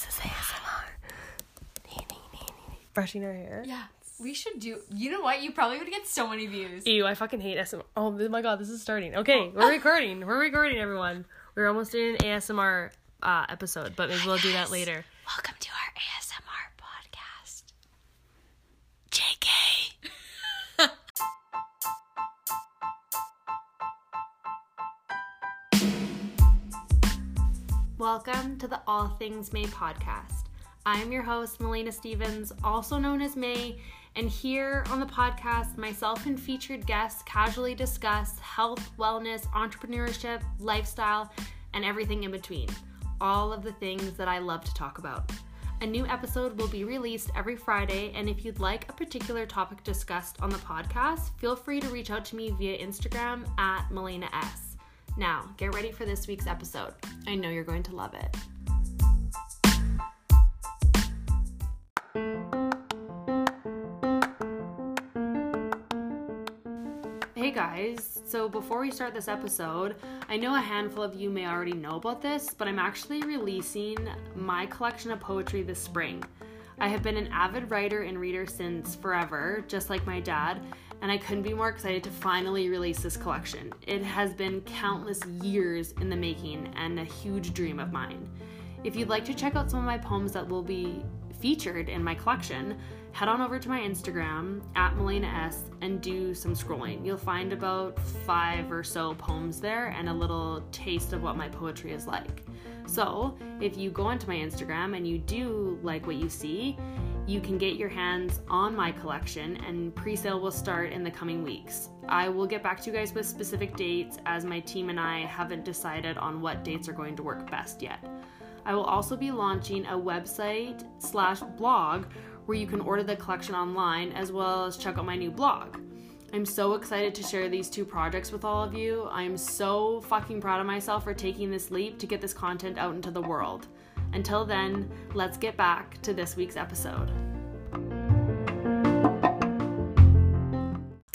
This is ASMR. Brushing our hair. Yeah, we should do. You know what? You probably would get so many views. Ew, I fucking hate ASMR. Oh my god, this is starting. Okay, we're recording. We're recording, everyone. We're almost in an ASMR uh, episode, but maybe we'll do that later. To the All Things May podcast. I'm your host, Malayna Stevens, also known as May, and here on the podcast, myself and featured guests casually discuss health, wellness, entrepreneurship, lifestyle, and everything in between. All of the things that I love to talk about. A new episode will be released every Friday, and if you'd like a particular topic discussed on the podcast, feel free to reach out to me via Instagram at Malayna S. Now, get ready for this week's episode. I know you're going to love it. Hey guys, so before we start this episode, I know a handful of you may already know about this, but I'm actually releasing my collection of poetry this spring. I have been an avid writer and reader since forever, just like my dad, and I couldn't be more excited to finally release this collection. It has been countless years in the making and a huge dream of mine. If you'd like to check out some of my poems that will be featured in my collection, head on over to my Instagram at Malayna S and do some scrolling. You'll find about five or so poems there and a little taste of what my poetry is like. So, if you go onto my Instagram and you do like what you see, you can get your hands on my collection and pre-sale will start in the coming weeks. I will get back to you guys with specific dates as my team and I haven't decided on what dates are going to work best yet. I will also be launching a website slash blog where you can order the collection online as well as check out my new blog. I'm so excited to share these two projects with all of you. I'm so fucking proud of myself for taking this leap to get this content out into the world. Until then, let's get back to this week's episode.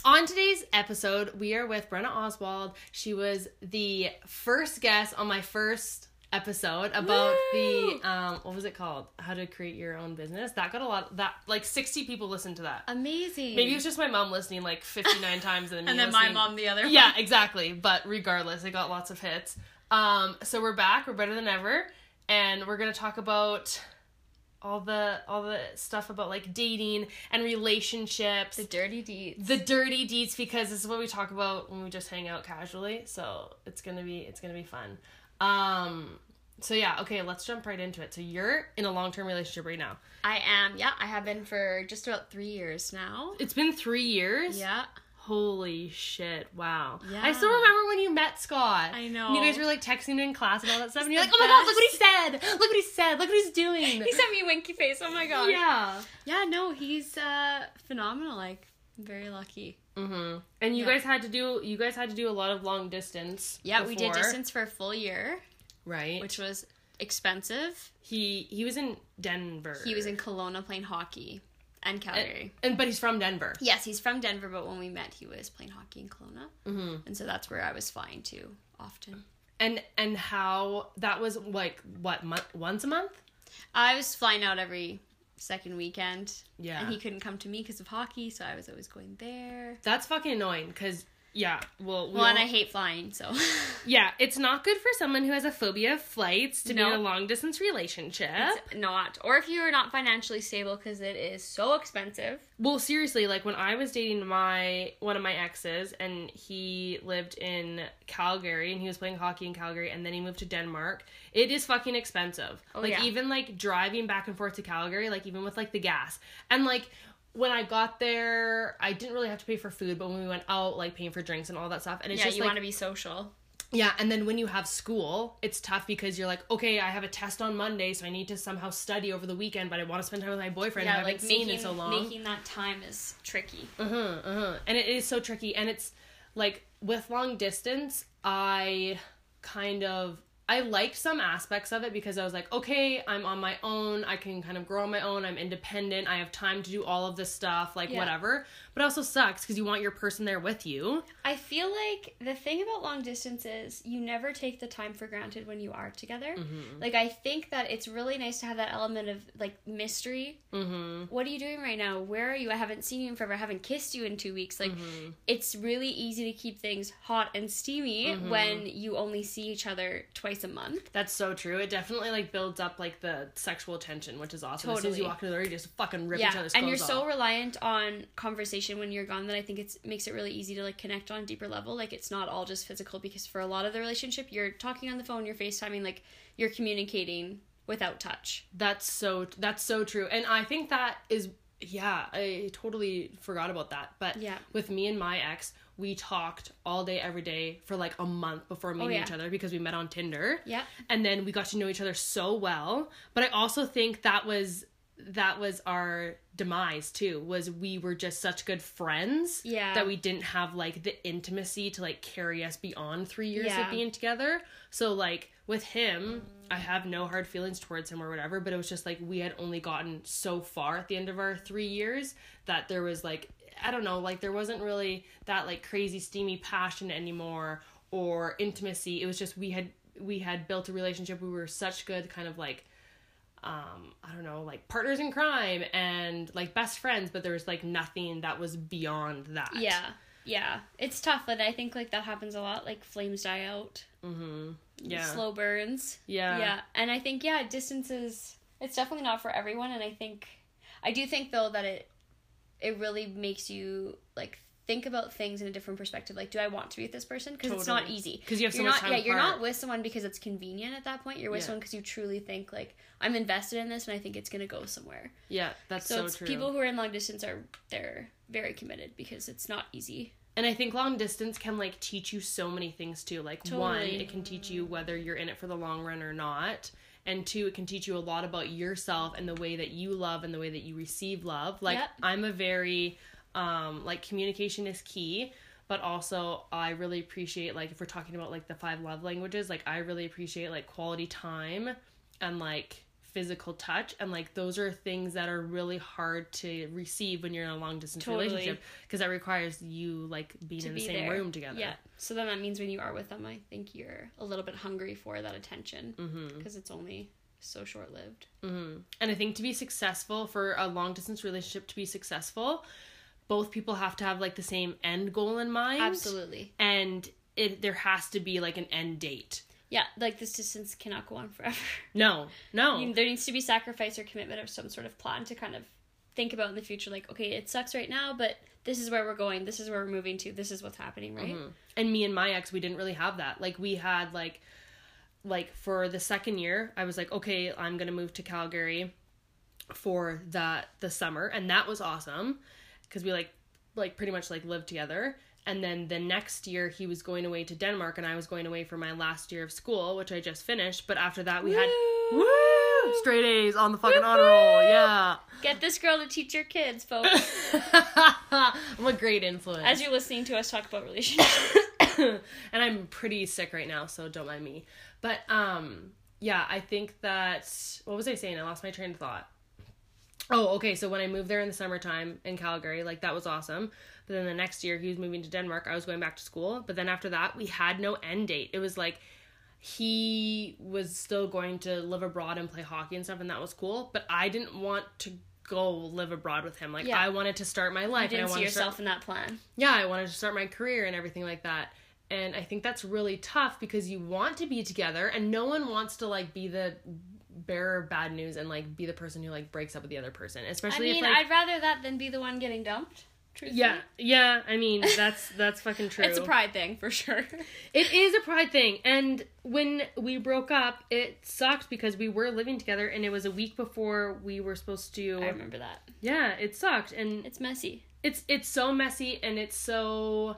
On today's episode, we are with Brenna Oswald. She was the first guest on my first episode about Woo! the um what was it called? How to create your own business. That got a lot of, that like 60 people listened to that. Amazing. Maybe it was just my mom listening like 59 times and then, and then my mom the other. yeah, one. exactly. But regardless, it got lots of hits. Um, so we're back. We're better than ever, and we're gonna talk about all the all the stuff about like dating and relationships, The dirty deeds. the dirty deeds, because this is what we talk about when we just hang out casually. So it's gonna be it's gonna be fun. Um, so yeah, okay, let's jump right into it. So you're in a long term relationship right now. I am. Yeah, I have been for just about three years now. It's been three years. Yeah. Holy shit! Wow. Yeah. I still remember when you met Scott. I know. And you guys were like texting in class and all that stuff, and you're like, "Oh my god, look what he said! Look what he said! Look what he's doing!" He sent me a winky face. Oh my god. yeah. Yeah. No, he's uh phenomenal. Like very lucky. Mm-hmm. And you Yeah. guys had to do you guys had to do a lot of long distance. Yeah, we did distance for a full year, right? which was expensive. he he was in Denver. He was in Kelowna playing hockey and Calgary. and but he's from Denver. Yes, he's from Denver, but when we met, he was playing hockey in Kelowna, Mm-hmm. and so that's where I was flying to often. And and how that was like what month once a month? I was flying out every second weekend. Yeah. And he couldn't come to me because of hockey, so I was always going there. That's fucking annoying because yeah, well, we Well, and I hate flying, so. yeah, it's not good for someone who has a phobia of flights to be in a long distance relationship. It's not. Or if you are not financially stable because it is so expensive. Well, seriously, like when I was dating my one of my exes and he lived in Calgary and he was playing hockey in Calgary and then he moved to Denmark, it is fucking expensive. Oh, like yeah. even like driving back and forth to Calgary, like even with like the gas. And like when I got there, I didn't really have to pay for food, but when we went out, like paying for drinks and all that stuff. And it's yeah, just you like want to be social. yeah, and then when you have school, it's tough because you're like, okay, I have a test on Monday, so I need to somehow study over the weekend, but I want to spend time with my boyfriend who I yeah, haven't like seen making, in so long. making that time is tricky. Uh-huh, uh-huh. And it is so tricky. And it's like with long distance, I kind of I liked some aspects of it because I was like, okay, I'm on my own. I can kind of grow on my own. I'm independent. I have time to do all of this stuff, like Yeah. whatever. But it also sucks because you want your person there with you. I feel like the thing about long distance is you never take the time for granted when you are together. Mm-hmm. Like I think that it's really nice to have that element of like mystery. Mm-hmm. What are you doing right now? Where are you? I haven't seen you in forever. I haven't kissed you in two weeks. Like Mm-hmm. it's really easy to keep things hot and steamy Mm-hmm. when you only see each other twice a month. That's so true. It definitely like builds up like the sexual tension, which is awesome. As soon as you walk into the door, you just fucking rip each yeah, other's and you're so off. reliant on conversation when you're gone that I think it makes it really easy to like connect on a deeper level. Like it's not all just physical because for a lot of the relationship, you're talking on the phone, you're FaceTiming, like you're communicating without touch. That's so that's so true. And I think that is yeah, I totally forgot about that. But Yeah. with me and my ex, we talked all day every day for like a month before meeting Oh, yeah. each other because we met on Tinder. Yeah. And then we got to know each other so well. But I also think that was that was our demise too was we were just such good friends Yeah. that we didn't have like the intimacy to like carry us beyond three years Yeah. of being together so like with him i have no hard feelings towards him or whatever but it was just like we had only gotten so far at the end of our three years that there was like i don't know like there wasn't really that like crazy steamy passion anymore or intimacy it was just we had we had built a relationship we were such good kind of like um i don't know like partners in crime and like best friends but there was like nothing that was beyond that Yeah. Yeah. It's tough, but I think like that happens a lot. Like flames die out. mm-hmm yeah Slow burns. yeah yeah and i think yeah distance is it's definitely not for everyone and i think i do think though that it it really makes you like think about things in a different perspective. Like do i want to be with this person? Because it's not easy. Because you have so you're much not time yeah you're not with someone because it's convenient at that point. You're with Yeah. someone because you truly think like i'm invested in this and i think it's going to go somewhere. Yeah that's so, so, it's true. people who are in long distance are they're very committed because it's not easy. And i think long distance can like teach you so many things too. Like one it can teach you whether you're in it for the long run or not. And two it can teach you a lot about yourself and the way that you love and the way that you receive love. Like Yep. i'm a very um like communication is key but also i really appreciate like if we're talking about like the five love languages like i really appreciate like quality time and like physical touch and like those are things that are really hard to receive when you're in a long distance Totally. relationship because that requires you like being to in the be same there. room together Yeah. So then that means when you are with them, I think you're a little bit hungry for that attention mm-hmm. because it's only so short lived. Mm-hmm. and i think to be successful for a long distance relationship to be successful both people have to have like the same end goal in mind Absolutely. and it there has to be like an end date Yeah, like this distance cannot go on forever. no no You- there needs to be sacrifice or commitment or some sort of plan to kind of think about in the future. Like, okay, it sucks right now, but this is where we're going. This is where we're moving to. This is what's happening, right? Mhm. And me and my ex, we didn't really have that. Like we had like like for the second year, I was like, okay, I'm gonna move to Calgary for that the summer, and that was awesome because we like like pretty much like lived together. And then the next year, he was going away to Denmark, and I was going away for my last year of school, which I just finished. But after that, we had Woo! woo straight A's on the fucking honor roll. Yeah, Get this girl to teach your kids, folks. I'm a great influence. As you're listening to us talk about relationships. and I'm pretty sick right now, so don't mind me. But um yeah, I think that what was I saying? I lost my train of thought. Oh, okay. So when I moved there in the summertime in Calgary, like that was awesome. But then the next year he was moving to Denmark. I was going back to school. But then after that, we had no end date. It was like he was still going to live abroad and play hockey and stuff, and that was cool. But I didn't want to go live abroad with him. Like Yeah. I wanted to start my life. You and I see wanted to start- yourself in that plan. yeah, I wanted to start my career and everything like that. And I think that's really tough because you want to be together and no one wants to like be the bearer of bad news and like be the person who like breaks up with the other person. Especially I mean, if like I'd rather that than be the one getting dumped. Truthfully. Yeah, yeah, I mean that's that's fucking true. It's a pride thing for sure. It is a pride thing. And when we broke up, it sucked because we were living together and it was a week before we were supposed to I remember that. Yeah, it sucked. And It's messy. it's it's so messy and it's so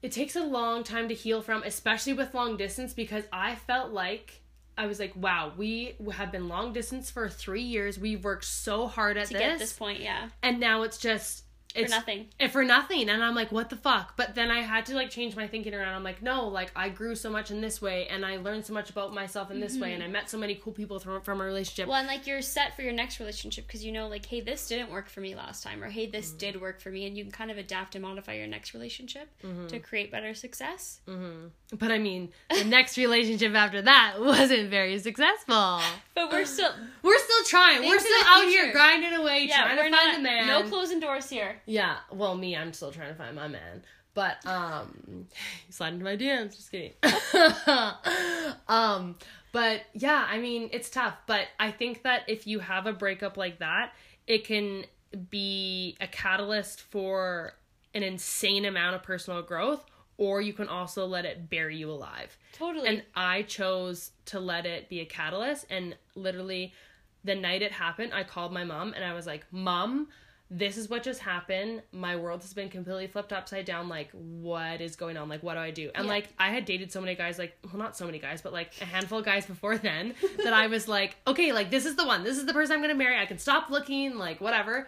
it takes a long time to heal from especially with long distance because i felt like i was like wow we have been long distance for three years we've worked so hard at this. To this, get this point, yeah. and now it's just it's nothing. and for nothing and i'm like what the fuck but then i had to like change my thinking around i'm like no like i grew so much in this way and i learned so much about myself in this way and i met so many cool people from, from a relationship Mm-hmm. Well, and like you're set for your next relationship because you know, like, hey, this didn't work for me last time, or hey, this Mm-hmm. did work for me, and you can kind of adapt and modify your next relationship Mm-hmm. to create better success. but i mean the next relationship after that wasn't very successful But we're still, we're still trying we're still out future. here grinding away yeah, trying to not find a man no closing doors here. Yeah, well, me, I'm still trying to find my man. But um, slide into my DMs. Just kidding. um, but yeah, I mean, it's tough. But I think that if you have a breakup like that, it can be a catalyst for an insane amount of personal growth, or you can also let it bury you alive. Totally. And I chose to let it be a catalyst. And literally, the night it happened, I called my mom and I was like, Mom, this is what just happened. My world has been completely flipped upside down. Like, what is going on? Like, what do I do? And Yeah. like, I had dated so many guys, like, well, not so many guys, but like a handful of guys before then that I was like, okay, like, this is the one. This is the person I'm going to marry. I can stop looking, like, whatever.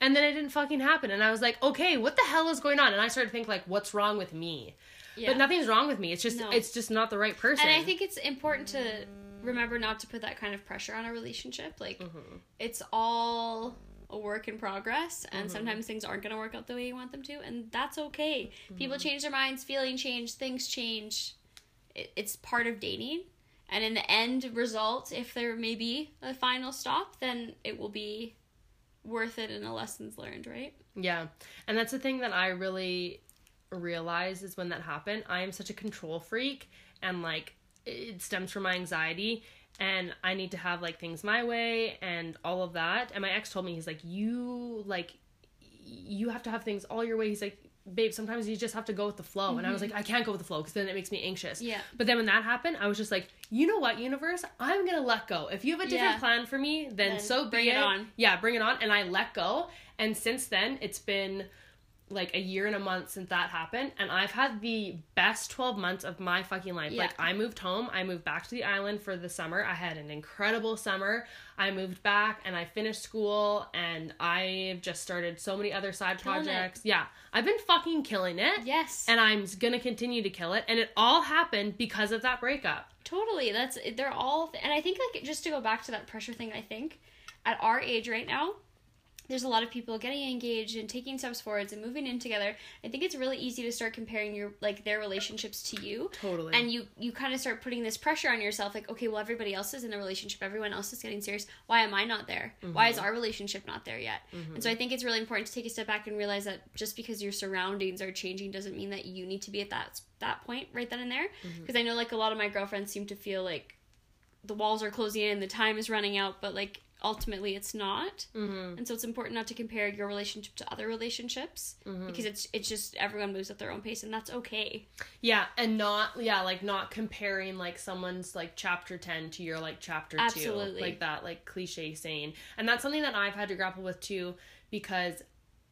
And then it didn't fucking happen. And I was like, okay, what the hell is going on? And I started to think, like, what's wrong with me? yeah. But nothing's wrong with me. It's just No. it's just not the right person. And I think it's important to remember not to put that kind of pressure on a relationship. Like, Mm-hmm. it's all a work in progress, and Mm-hmm. sometimes things aren't going to work out the way you want them to, and that's okay. People Mm-hmm. change their minds, feeling change, things change. It, it's part of dating. And in the end result, if there may be a final stop, then it will be worth it and a lessons learned, right? Yeah. And that's the thing that I really realized is when that happened, I am such a control freak and like it stems from my anxiety and I need to have like things my way and all of that. And my ex told me he's like you like you have to have things all your way. He's like babe, sometimes you just have to go with the flow. And I was mm-hmm. like I can't go with the flow because then it makes me anxious. Yeah. But then when that happened, I was just like, you know what, universe, I'm gonna let go. If you have a different Yeah. plan for me, then, Then so be bring it on. Yeah, bring it on. And I let go. And since then, it's been like a year and a month since that happened and i've had the best 12 months of my fucking life Yeah. like i moved home i moved back to the island for the summer i had an incredible summer i moved back and i finished school and i've just started so many other side Killing it. projects yeah i've been fucking killing it Yes. and i'm gonna continue to kill it and it all happened because of that breakup Totally. That's they're all and I think like just to go back to that pressure thing, I think at our age right now, there's a lot of people getting engaged and taking steps forwards and moving in together. I think it's really easy to start comparing your like their relationships to you. Totally. And you you kind of start putting this pressure on yourself like, okay, well everybody else is in a relationship, everyone else is getting serious. Why am I not there? Why is mm-hmm. our relationship not there yet? And so I mm-hmm. think it's really important to take a step back and realize that just because your surroundings are changing doesn't mean that you need to be at that that point right then and there. Mm-hmm. Because I know like a lot of my girlfriends seem to feel like the walls are closing in, the time is running out, but like ultimately it's not. mm-hmm. And so it's important not to compare your relationship to other relationships Mm-hmm. because it's it's just everyone moves at their own pace and that's okay. Yeah, and not yeah, like not comparing like someone's like chapter 10 to your like chapter 2. Like that like cliche saying. And that's something that I've had to grapple with too because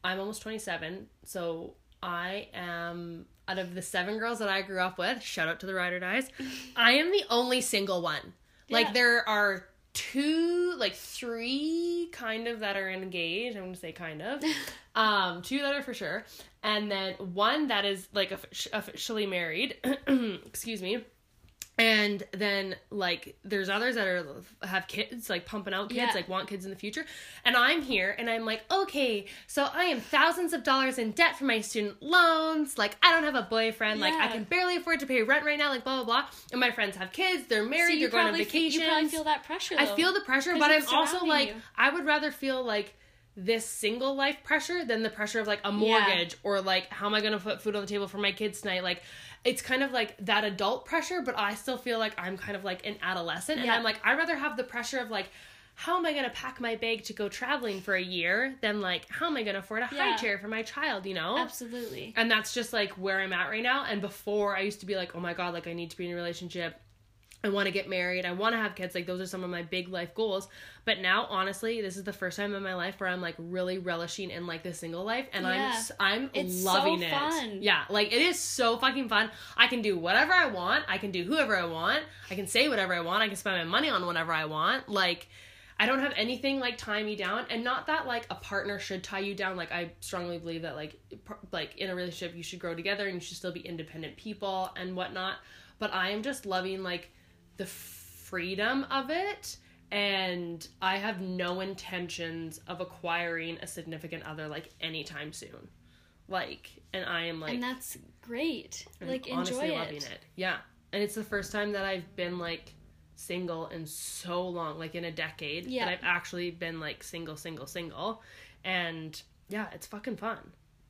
I'm almost 27, so I am out of the seven girls that I grew up with, shout out to the Rider Dies, I am the only single one. Like Yeah. there are two like three kind of that are engaged i'm gonna say kind of um two that are for sure and then one that is like officially married excuse me and then like there's others that are have kids like pumping out kids Yeah. like want kids in the future and i'm here and i'm like okay so i am thousands of dollars in debt for my student loans like i don't have a boyfriend like i can barely afford to pay rent right now like blah blah blah and my friends have kids they're married So you they're going on vacation You probably feel that pressure. I feel the pressure but I'm also like you. I would rather feel like this single life pressure than the pressure of like a mortgage or like how am I gonna put food on the table for my kids tonight? Like it's kind of like that adult pressure, but I still feel like I'm kind of like an adolescent and I'm like I'd rather have the pressure of like how am I gonna pack my bag to go traveling for a year than like how am I gonna afford a high chair for my child, you know? Absolutely. And that's just like where I'm at right now. And before I used to be like, oh my God, like I need to be in a relationship. I want to get married. I want to have kids. Like those are some of my big life goals. But now, honestly, this is the first time in my life where I'm like really relishing in like the single life, and I'm Yeah. s- I'm It's loving so it. fun. Yeah, like it is so fucking fun. I can do whatever I want. I can do whoever I want. I can say whatever I want. I can spend my money on whatever I want. Like. I don't have anything like tie me down, and not that like a partner should tie you down. Like I strongly believe that like par- like in a relationship you should grow together and you should still be independent people and whatnot. But I am just loving like the freedom of it, and I have no intentions of acquiring a significant other like anytime soon. Like, and I am like and that's great. I'm Like enjoy honestly it. it. Yeah. And it's the first time that I've been like single in so long, like in a decade, Yeah. that I've actually been like single, single, single. And yeah, it's fucking fun.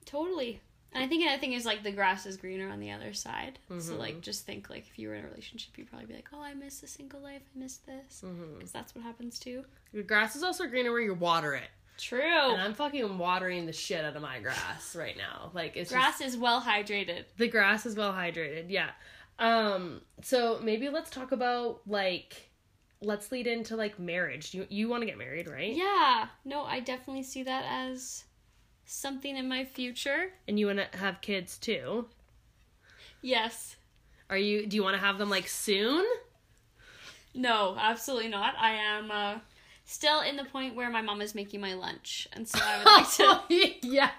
Totally. And I think another thing is like the grass is greener on the other side. So Mhm. like just think like if you were in a relationship, you'd probably be like, oh, I miss the single life. I miss this because that's what happens too. Your grass is also greener where you water it. True. And I'm fucking watering the shit out of my grass right now. Like it's Grass just, is well hydrated. the grass is well hydrated. Yeah. Um so maybe let's talk about like let's lead into like marriage. You you want to get married, right? Yeah. No, I definitely see that as something in my future. And you want to have kids too. Yes. Are you do you want to have them like soon? No, absolutely not. I am uh, still in the point where my mom is making my lunch, and so I would like to. yeah.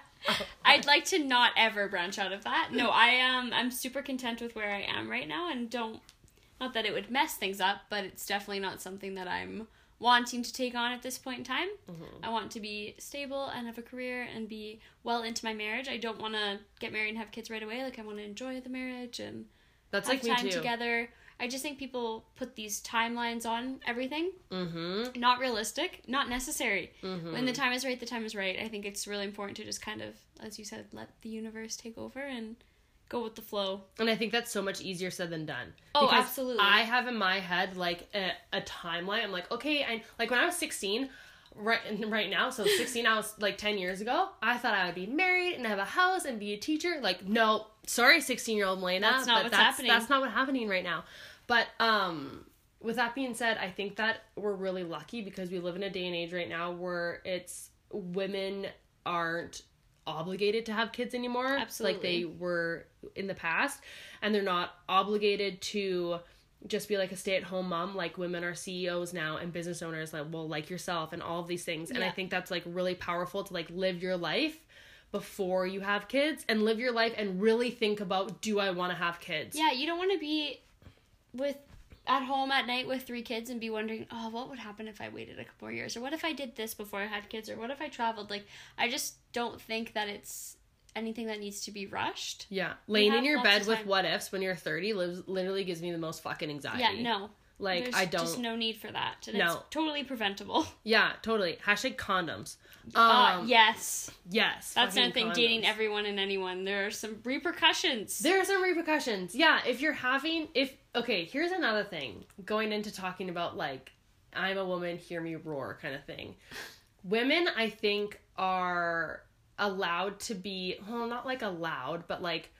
I'd like to not ever branch out of that. No, I am. I'm super content with where I am right now, and don't. Not that it would mess things up, but it's definitely not something that I'm wanting to take on at this point in time. I want to be stable and have a career and be well into my marriage. I don't want to get married and have kids right away. Like I want to enjoy the marriage and That's have like me time together. I just think people put these timelines on everything. Mm-hmm. Not realistic, not necessary. Mm-hmm. When the time is right, the time is right. I think it's really important to just kind of, as you said, let the universe take over and go with the flow. And I think that's so much easier said than done. Oh, Because absolutely. I have in my head like a, a timeline. I'm like, okay, I like when I was 16, right right now, so 16 I was like 10 years ago, I thought I would be married and have a house and be a teacher. Like, no, sorry 16-year-old Malayna, That's not but what's that's happening. that's not what's happening right now. But um with that being said, I think that we're really lucky because we live in a day and age right now where it's women aren't obligated to have kids anymore like they were in the past and they're not obligated to just be like a stay-at-home mom like women are CEOs now and business owners like well like yourself and all of these things. And I think that's like really powerful to like live your life before you have kids and live your life and really think about do I want to have kids? Yeah, you don't want to be with at home at night with three kids and be wondering, oh, what would happen if I waited a couple more years, or what if I did this before I had kids, or what if I traveled? Like, I just don't think that it's anything that needs to be rushed. yeah. Laying in your bed with what ifs when you're 30 lives literally gives me the most fucking anxiety. Yeah, no, like there's I don't just no need for that, and No. it's totally preventable. yeah totally hashtag condoms uh, um yes, yes that's another thing. Dating everyone and anyone, there are some repercussions. There are some repercussions. Yeah, if you're having if okay, here's another thing. Going into talking about like I'm a woman, hear me roar kind of thing. Women I think are allowed to be well, not like allowed, but like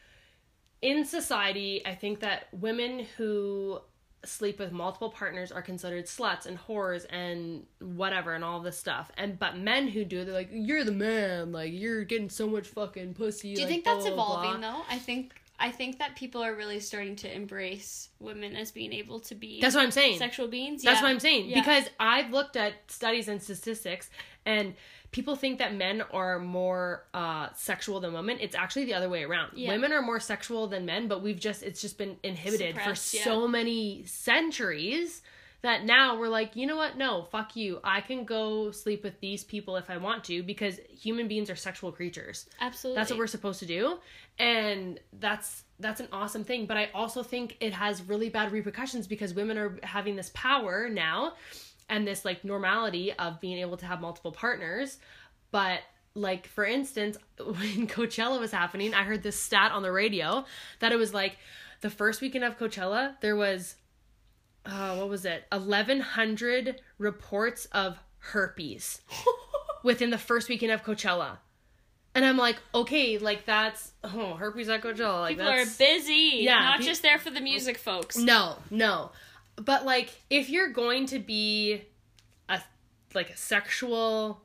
in society, I think that women who sleep with multiple partners are considered sluts and whores and whatever and all this stuff. And but men who do, they're like, you're the man, like you're getting so much fucking pussy. Do you like, think that's blah, blah, blah." evolving though? I think I think that people are really starting to embrace women as being able to be That's what I'm saying. sexual beings. That's yeah. what I'm saying. Yeah. Because I've looked at studies and statistics, and people think that men are more uh, sexual than women. It's actually the other way around. Yeah. Women are more sexual than men, but we've just it's just been inhibited Suppressed, for so many centuries that now we're like, you know what? No, fuck you. I can go sleep with these people if I want to because human beings are sexual creatures. Absolutely. That's what we're supposed to do, and that's that's an awesome thing. But I also think it has really bad repercussions because women are having this power now, and this like normality of being able to have multiple partners. But like for instance, when Coachella was happening, I heard this stat on the radio that it was like the first weekend of Coachella there was. Uh, what was it? 1,100 reports of herpes within the first weekend of Coachella. And I'm like, okay, like that's oh herpes at Coachella. Like People are busy. Yeah, Not pe- just there for the music, folks. no, no. But like if you're going to be a like a sexual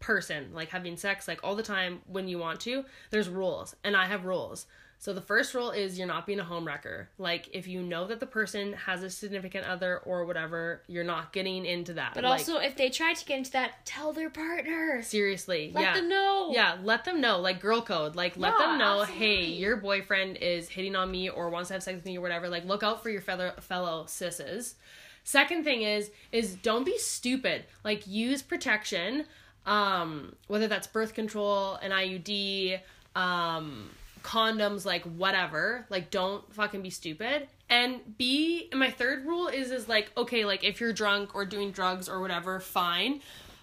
person, like having sex like all the time when you want to, there's rules. And I have rules. So the first rule is you're not being a homewrecker. Like if you know that the person has a significant other or whatever, you're not getting into that. But Like, also, if they try to get into that, tell their partner. seriously, Let yeah. them know. Yeah, let them know. Like girl code. Like let Yeah, them know, absolutely. hey, your boyfriend is hitting on me or wants to have sex with me or whatever. Like look out for your fellow fellow sisses. Second thing is is don't be stupid. Like use protection. Um, whether that's birth control, an IUD, um, condoms, like whatever. Like don't fucking be stupid. And B, and my third rule is is like okay, like if you're drunk or doing drugs or whatever, fine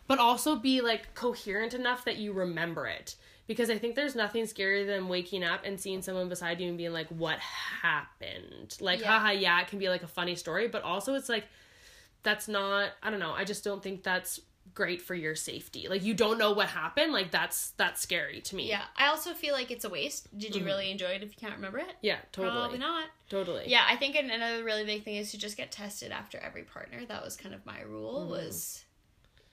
but also be like coherent enough that you remember it because i think there's nothing scarier than waking up and seeing someone beside you and being like what happened like Yeah. haha yeah it can be like a funny story but also it's like that's not i don't know i just don't think that's great for your safety like you don't know what happened like that's that's scary to me Yeah, I also feel like it's a waste. Did you really enjoy it if you can't remember it? yeah Mm-hmm. totally Probably not. totally Yeah, I think another really big thing is to just get tested after every partner. That was kind of my rule Mm-hmm. was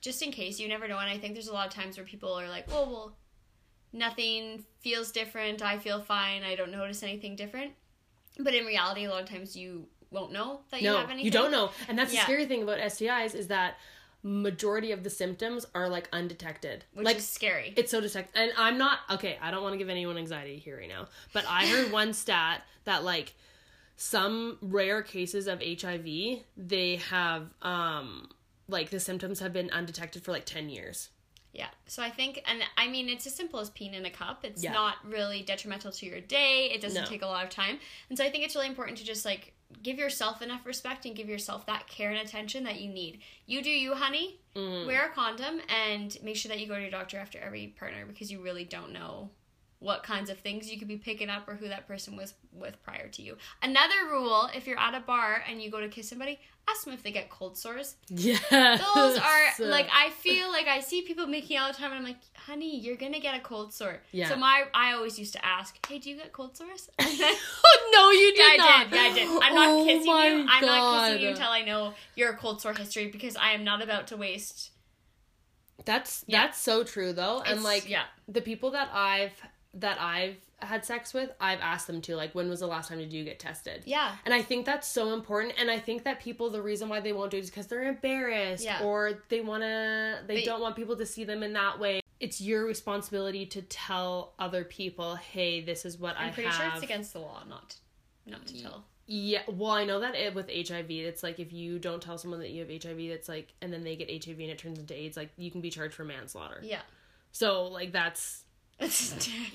just in case you never know. And I think there's a lot of times where people are like, "Well, well, nothing feels different. I feel fine. I don't notice anything different." But in reality, a lot of times you won't know that you no have anything. you don't know and that's Yeah. the scary thing about stis is that majority of the symptoms are like undetected which like is scary. It's so detect and I'm not okay, I don't want to give anyone anxiety here right now. But I heard one stat that like some rare cases of HIV, they have um like the symptoms have been undetected for like 10 years. Yeah. So I think, and I mean, it's as simple as peeing in a cup. It's Yeah. not really detrimental to your day. It doesn't No. take a lot of time. And so I think it's really important to just like give yourself enough respect and give yourself that care and attention that you need. You do you, honey. Mm. Wear a condom and make sure that you go to your doctor after every partner because you really don't know what kinds of things you could be picking up or who that person was with prior to you. Another rule if you're at a bar and you go to kiss somebody, ask them if they get cold sores Yeah. those are like I feel like I see people making all the time and I'm like, honey, you're gonna get a cold sore. Yeah. So my I always used to ask, Hey, do you get cold sores? no, you did yeah, did I did. Yeah, I did. I'm not Oh kissing my you. I'm not kissing you until I know your cold sore history because I am not about to waste That's Yeah. that's so true though. And It's- like yeah. the people that I've that I've had sex with, I've asked them to like when was the last time did you get tested? Yeah. And I think that's so important. And I think that people, the reason why they won't do it is because they're embarrassed Yeah. or they want to, they, They- don't want people to see them in that way. It's your responsibility to tell other people, hey, this is what I'm I pretty have. sure it's against the law not not to tell. Yeah, well, I know that it with HIV, it's like if you don't tell someone that you have HIV, it's like, and then they get HIV and it turns into AIDS, like you can be charged for manslaughter. Yeah. So, like, that's,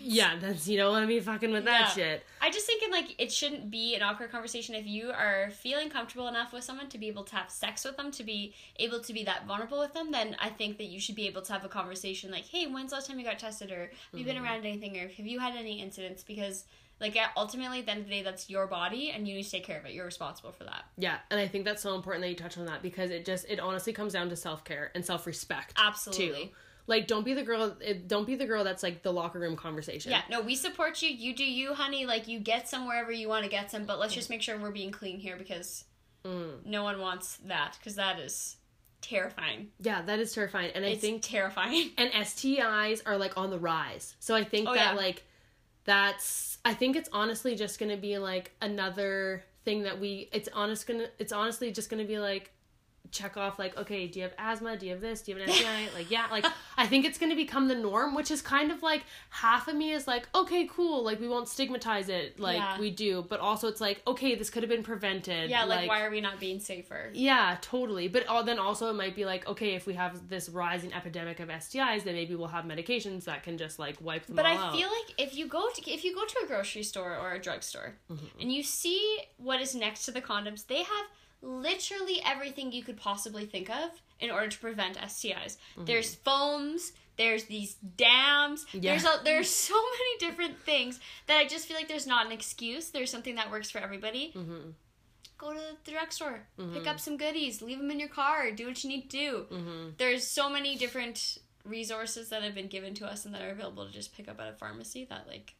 yeah, that's, you don't want to be fucking with that Yeah. shit. I just thinking like it shouldn't be an awkward conversation if you are feeling comfortable enough with someone to be able to have sex with them, to be able to be that vulnerable with them, then I think that you should be able to have a conversation like, hey, when's the last time you got tested? Or have you been mm-hmm. around anything? Or have you had any incidents? Because like ultimately at the end of the day that's your body and you need to take care of it. You're responsible for that. Yeah, and I think that's so important that you touch on that because it just, it honestly comes down to self care and self respect. Absolutely. Too. Like, don't be the girl, don't be the girl that's like the locker room conversation. Yeah, no, we support you. You do you, honey. Like you get some wherever you want to get some, but let's just make sure we're being clean here because Mm. no one wants that because that is terrifying. Yeah, that is terrifying. And I It's think terrifying. and STIs are like on the rise. So I think Oh, that yeah. like that's I think it's honestly just going to be like another thing that we it's honest to it's honestly just going to be like check off like okay do you have asthma do you have this do you have an STI like yeah like I think it's going to become the norm which is kind of like half of me is like okay cool like we won't stigmatize it like Yeah. we do but also it's like okay this could have been prevented Yeah, like, why are we not being safer? yeah, totally. But all, then also it might be like, okay, if we have this rising epidemic of STIs, then maybe we'll have medications that can just like wipe them But I out. feel like if you go to if you go to a grocery store or a drugstore Mm-hmm. and you see what is next to the condoms, they have literally everything you could possibly think of in order to prevent STIs. Mm-hmm. There's foams, there's these dams, Yeah. there's a, there's so many different things that I just feel like there's not an excuse. There's something that works for everybody. Mhm. Go to the drugstore, Mm-hmm. pick up some goodies, leave them in your car, do what you need to do. Mhm. There's so many different resources that have been given to us and that are available to just pick up at a pharmacy that like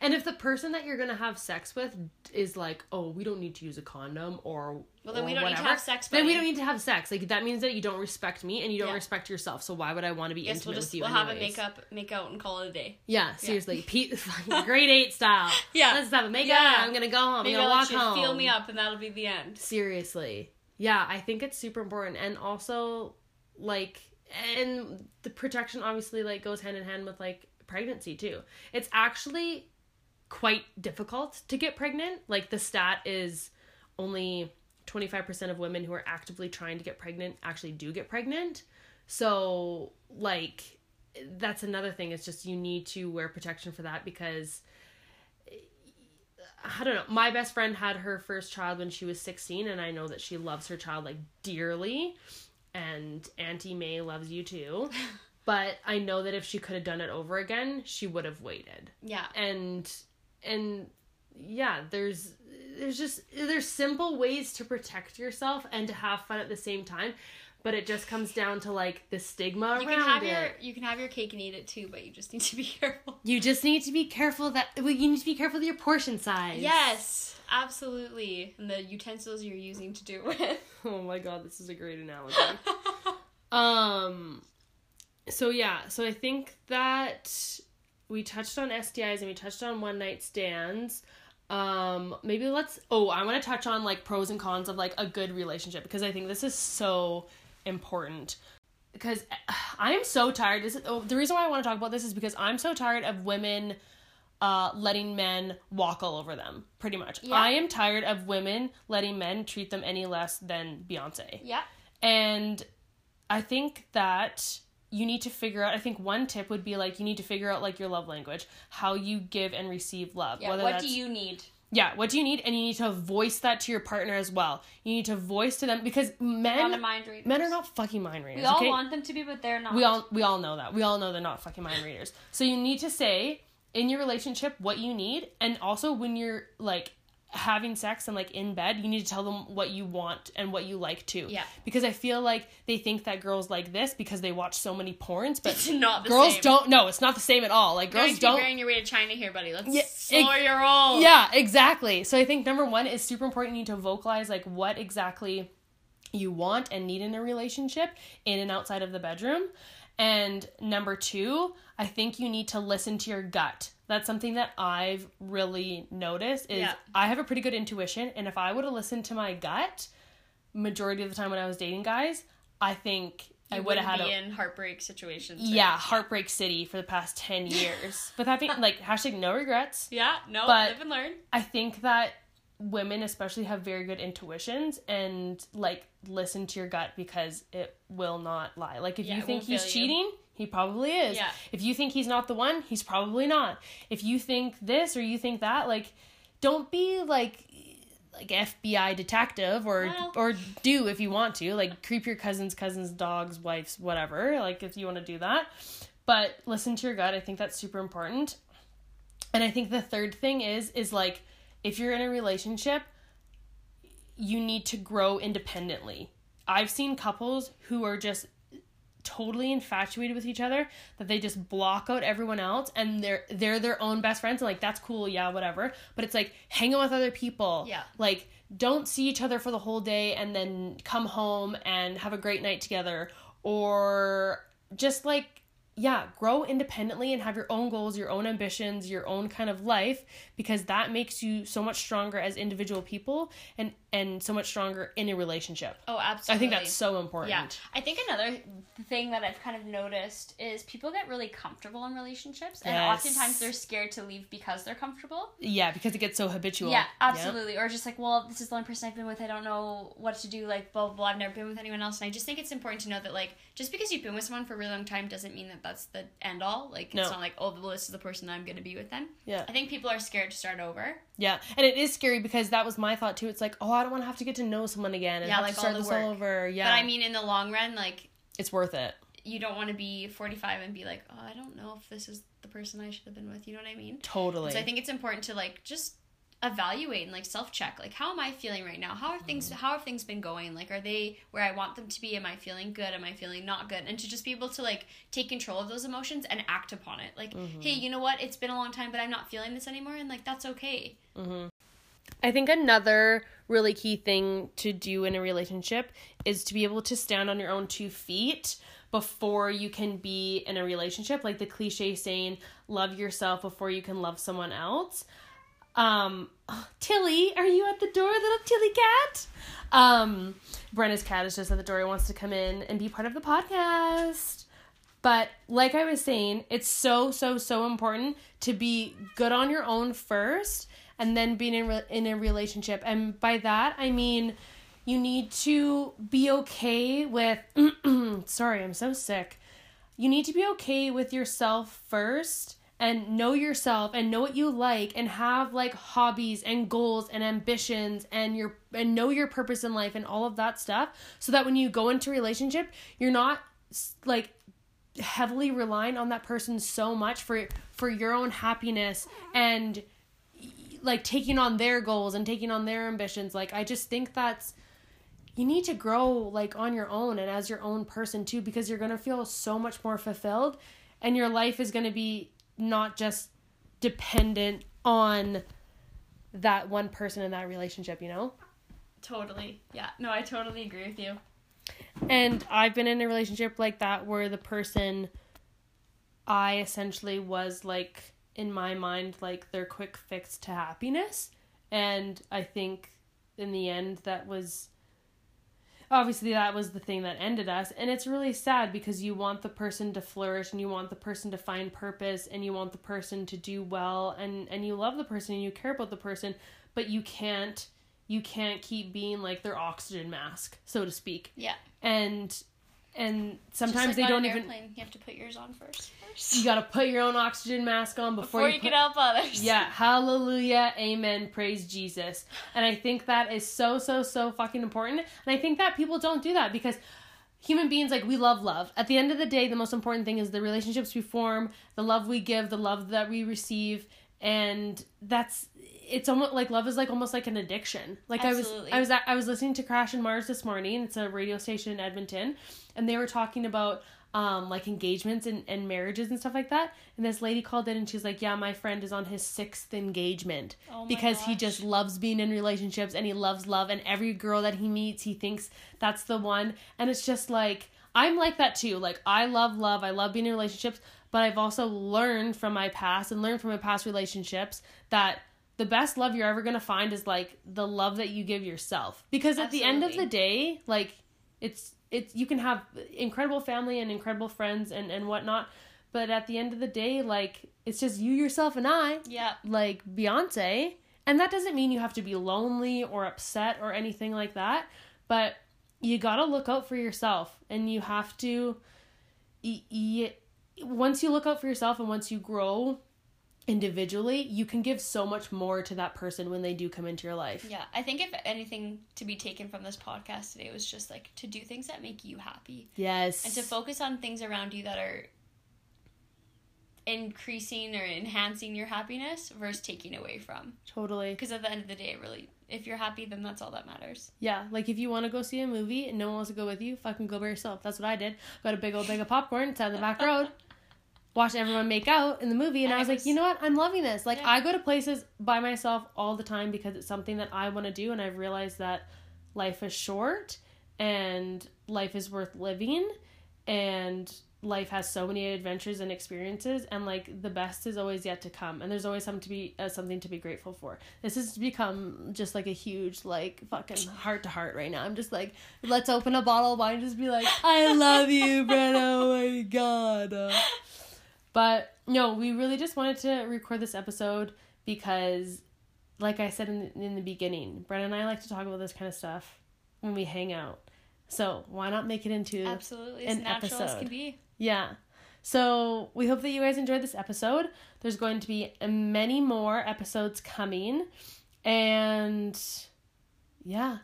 And if the person that you're gonna have sex with is like, oh, we don't need to use a condom or Well, then or we don't need to have sex, Then we don't need to have sex. Like that means that you don't respect me and you don't Yeah. respect yourself. So why would I want to be Yes, intimate we'll just with you? we'll have a anyways? makeup, make out, and call it a day. Yeah, seriously, Pete, grade eight style. Yeah. let's have a makeup. Yeah. I'm gonna go home. Maybe I'm I'll gonna let walk home. feel me up, and that'll be the end. Seriously. Yeah, I think it's super important. And also, like, and the protection obviously, like, goes hand in hand with, like, pregnancy, too. It's actually quite difficult to get pregnant. Like, the stat is only 25% of women who are actively trying to get pregnant actually do get pregnant. So, like, that's another thing. It's just you need to wear protection for that because I don't know. My best friend had her first child when she was 16, and I know that she loves her child like dearly. And Auntie May loves you too. But I know that if she could have done it over again, she would have waited. Yeah. And and yeah, there's there's just there's simple ways to protect yourself and to have fun at the same time. But it just comes down to like the stigma You around can have it. your you can have your cake and eat it too, but you just need to be careful. You just need to be careful that well, you need to be careful with your portion size. Yes, absolutely. And the utensils you're using to do it with. Oh my god, this is a great analogy. um so yeah, so I think that we touched on STIs and we touched on one night stands. Um maybe let's oh, I want to touch on like pros and cons of like a good relationship because I think this is so important. Because I'm so tired. This is, oh, the reason why I want to talk about this is because I'm so tired of women uh, letting men walk all over them, pretty much. Yeah. I am tired of women letting men treat them any less than Beyonce. yeah. And I think that you need to figure out, I think one tip would be like, you need to figure out like your love language, how you give and receive love. Yeah. what do you need? Yeah, what do you need? And you need to voice that to your partner as well. You need to voice to them because men, Not a mind reader. men are not fucking mind readers. We all okay? want them to be, but they're not. We all we all know that. We all know they're not fucking mind readers. So you need to say in your relationship what you need and also when you're like having sex and like in bed, you need to tell them what you want and what you like too. Yeah. Because I feel like they think that girls like this because they watch so many porns, but It's not the girls same. don't no, it's not the same at all. Like girls don't wearing your way to China here, buddy. Let's Yeah, slow your roll. yeah, exactly. So I think number one is super important. You need to vocalize like what exactly you want and need in a relationship in and outside of the bedroom. And number two, I think you need to listen to your gut. That's something that I've really noticed is Yeah. I have a pretty good intuition and if I would have listened to my gut majority of the time when I was dating guys, I think I would have had be a in heartbreak situations. yeah, heartbreak city for the past 10 years. but that being like hashtag no regrets. Yeah. No. But- live and learn. I think that women especially have very good intuitions and like listen to your gut because it will not lie. Like if Yeah, you think he's cheating, you. He probably is. Yeah. If you think he's not the one, he's probably not. If you think this or you think that, like don't be like like FBI detective or Well- or do if you want to like creep your cousins, cousins, dogs, wives, whatever. Like if you want to do that, but listen to your gut. I think that's super important. And I think the third thing is is like if you're in a relationship, you need to grow independently. I've seen couples who are just totally infatuated with each other that they just block out everyone else and they're they're their own best friends and like that's cool yeah whatever. But it's like hang out with other people. Yeah. like don't see each other for the whole day and then come home and have a great night together. Or just like yeah grow independently and have your own goals your own ambitions your own kind of life because that makes you so much stronger as individual people. And and so much stronger in a relationship Oh, absolutely. i think that's so important Yeah, I think another thing that I've kind of noticed is people get really comfortable in relationships, and Yes. oftentimes they're scared to leave because they're comfortable. yeah because it gets so habitual Yeah, absolutely. Or just like, well, this is the only person I've been with. I don't know what to do. Like, blah blah blah. I've never been with anyone else, and I just think it's important to know that like, just because you've been with someone for a really long time doesn't mean that that's the end all. Like, No. it's not like, oh, well, this is the person I'm going to be with them. yeah I think people are scared to start over. Yeah, and it is scary because that was my thought too. It's like, oh, I don't want to have to get to know someone again and Yeah, have like to start all this all over. Yeah, But I mean, in the long run, like, it's worth it. you don't want to be 45 and be like, oh, I don't know if this is the person I should have been with. You know what I mean? Totally. So I think it's important to like just evaluate and like self check like how am i feeling right now? How are things mm. how have things been going? Like are they where i want them to be? Am i feeling good? Am i feeling not good? And to just be able to like take control of those emotions and act upon it. Like mm-hmm. hey you know what? It's been a long time but i'm not feeling this anymore and like that's okay mm-hmm. I think another really key thing to do in a relationship is to be able to stand on your own two feet before you can be in a relationship. Like the cliche saying, love yourself before you can love someone else. Um, Tilly, are you at the door, little Tilly cat? Um, Brenna's cat is just at the door. He wants to come in and be part of the podcast. But like I was saying, it's so so so important to be good on your own first, and then being in re- in a relationship. And by that I mean you need to be okay with. sorry, I'm so sick. You need to be okay with yourself first and know yourself and know what you like and have like hobbies and goals and ambitions and your and know your purpose in life and all of that stuff so that when you go into relationship you're not like heavily relying on that person so much for for your own happiness and like taking on their goals and taking on their ambitions like i just think that's you need to grow like on your own and as your own person too because you're going to feel so much more fulfilled and your life is going to be not just dependent on that one person in that relationship you know? Totally. Yeah. No i totally agree with you. And I've been in a relationship like that where the person I essentially was like in my mind like their quick fix to happiness. And I think in the end that was obviously that was the thing that ended us. And it's really sad because you want the person to flourish and you want the person to find purpose and you want the person to do well and and you love the person and you care about the person but you can't you can't keep being like their oxygen mask so to speak. Yeah. And and sometimes Just they on don't even airplane, you have to put yours on first. You gotta put your own oxygen mask on before, before you, you put, can help others. Yeah hallelujah amen praise jesus. And i think that is so so so fucking important. And i think that people don't do that because human beings like we love love. At the end of the day the most important thing is the relationships we form the love we give the love that we receive and that's it's almost like love is like almost like an addiction. Like Absolutely. i was i was i was listening to crash and mars this morning. It's a radio station in edmonton. And they were talking about um like engagements and, and marriages and stuff like that. And this lady called in and she's like yeah my friend is on his sixth engagement Oh because he just loves being in relationships and he loves love. And every girl that he meets he thinks that's the one. And it's just like i'm like that too. Like i love love. I love being in relationships but i've also learned from my past and learned from my past relationships that the best love you're ever going to find is like the love that you give yourself. Because at the end of the day like it's it's you can have incredible family and incredible friends and and whatnot but at the end of the day like it's just you yourself and i yeah. like Beyonce. And that doesn't mean you have to be lonely or upset or anything like that, but you got to look out for yourself and you have to y- y- once you look out for yourself and once you grow individually, you can give so much more to that person when they do come into your life. Yeah, I think if anything to be taken from this podcast today was just like to do things that make you happy Yes. and to focus on things around you that are increasing or enhancing your happiness versus taking away from. totally. Because at the end of the day, really, if you're happy, then that's all that matters. Yeah, like if you want to go see a movie and no one wants to go with you, fucking go by yourself. That's what I did. Got a big old bag of popcorn, sat in the back road, watched everyone make out in the movie, and, And I was like, you know what? I'm loving this. Like Yeah. I go to places by myself all the time because it's something that I want to do, and I've realized that life is short and life is worth living, and life has so many adventures and experiences and like the best is always yet to come and there's always something to be uh, something to be grateful for this has become just like a huge like fucking heart to heart right now i'm just like let's open a bottle of wine and just be like i love you Brenna. oh my god Uh, but no we really just wanted to record this episode because like i said in the, in the beginning Brenna and i like to talk about this kind of stuff when we hang out so why not make it into Absolutely, as An episode. can be. yeah. So we hope that you guys enjoyed this episode. There's going to be many more episodes coming. And yeah.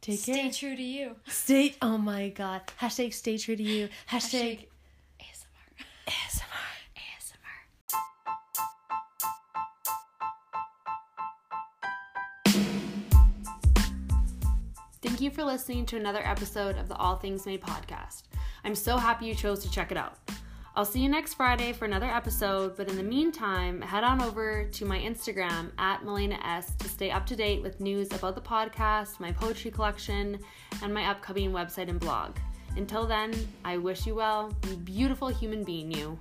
Take Stay care. Stay true to you. Stay oh my god. Hashtag stay true to you. Hashtag, ASMR. ASMR. ASMR. You for listening to another episode of the All Things May podcast. I'm so happy you chose to check it out. I'll see you next Friday for another episode, but in the meantime, head on over to my Instagram at Malayna S to stay up to date with news about the podcast, my poetry collection, and my upcoming website and blog. Until then, I wish you well, you beautiful human being, you.